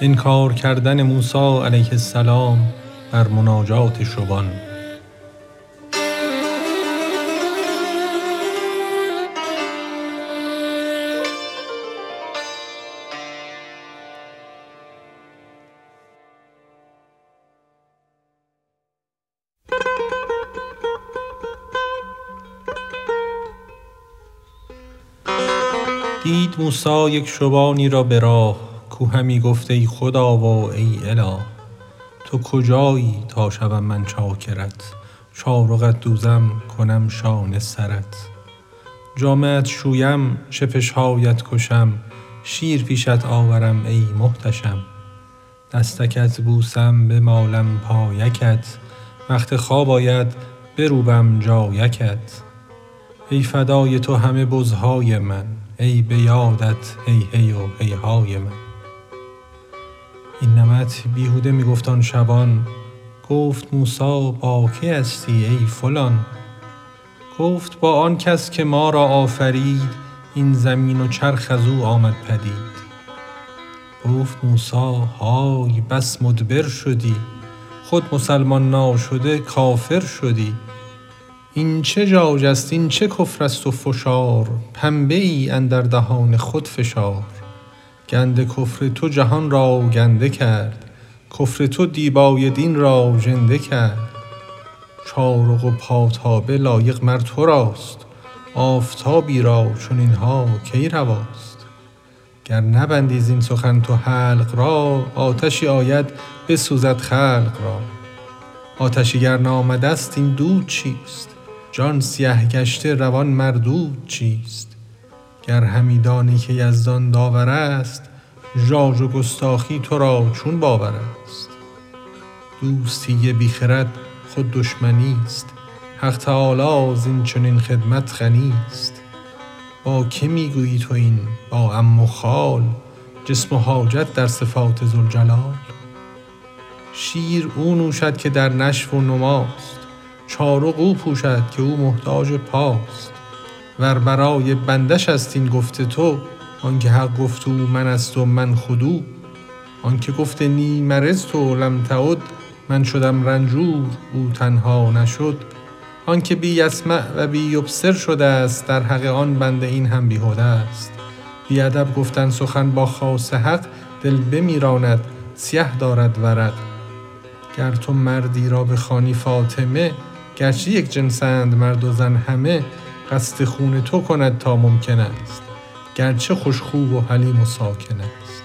انکار کردن موسی علیه السلام بر مناجات شبان. دید موسی یک شبانی را به راه کو همی گفت ای خدا و ای اله تو کجایی تا شوم من چاکرت؟ چارقت دوزم کنم شانه سرت. جامه ات شویم شپش هایت کشم شیر پیشت آورم ای محتشم. دستکت بوسم بمالم پایکت وقت خواب آید بروبم جایکت. ای فدای تو همه بزهای من ای به یادت هی هی و هیهای من. این نمط بیهوده می گفت آن شبان گفت موسی با که استی ای فلان؟ گفت با آن کس که ما را آفرید این زمین و چرخ از او آمد پدید. گفت موسی های بس مدبر شدی خود مسلمان ناشده کافر شدی. این چه است؟ این چه کفر است و فشار؟ پنبه ای اندر دهان خود فشار. گند کفر تو جهان را گنده کرد کفر تو دیبای دین را ژنده کرد. چارق و پاتابه لایق مر تو راست آفتابی را چنین ها کی رواست. گر نبندی زین سخن تو حلق را آتشی آید بسوزد خلق را. آتشی گر نامده ست این دود چیست؟ جان سیه گشته روان مردود چیست؟ گر همی دانی که یزدان داور است ژاژ و گستاخی تو را چون باور است. دوستی بی خرد خود دشمنی است حق تعالی زین چنین خدمت غنی است. با که می گویی تو این با عم و خال جسم و حاجت در صفات ذوالجلال؟ شیر او نوشد که در نشو و نماست چارق او پوشد که او محتاج پاست. ور برای بنده ش است این گفت تو آن که حق گفت او من است و من خود او. آن که گفت نی مرضت لم تعد من شدم رنجور او تنها نشد. آن که بی یسمع و بی یبصر شده ست در حق آن بنده این هم بیهده است. بی ادب گفتن سخن با خاص حق دل بمیراند سیه دارد ورق. گر تو مردی را بخوانی فاطمه گرچه یک جنس اند مرد و زن همه قصد خون تو کند تا ممکن است گرچه خوش خو و حلیم و ساکن است.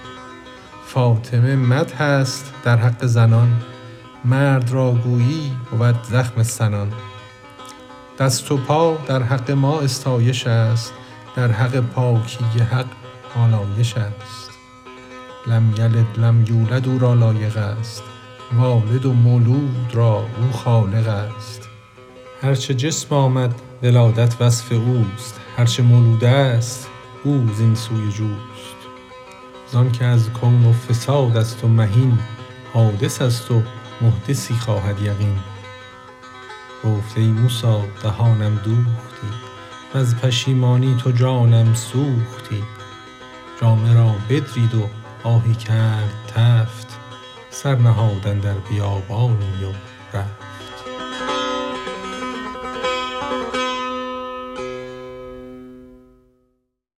فاطمه مدح است در حق زنان مرد را گویی بود زخم سنان. دست و پا در حق ما استایش است در حق پاکی حق آلایش است. لم یلد لم یولد او را لایق است والد و مولود را او خالق است. هر چه جسم آمد ولادت وصف اوست هر چه مولوده است او زین سوی جوست. زان که از کون و فساد است و مهین حادث است و محدثی خواهد یقین. گفت ای موسی دهانم دوختی وز پشیمانی تو جانم سوختی. جامه را بدرید و آهی کرد تفت سر نهاد اندر بیابانی و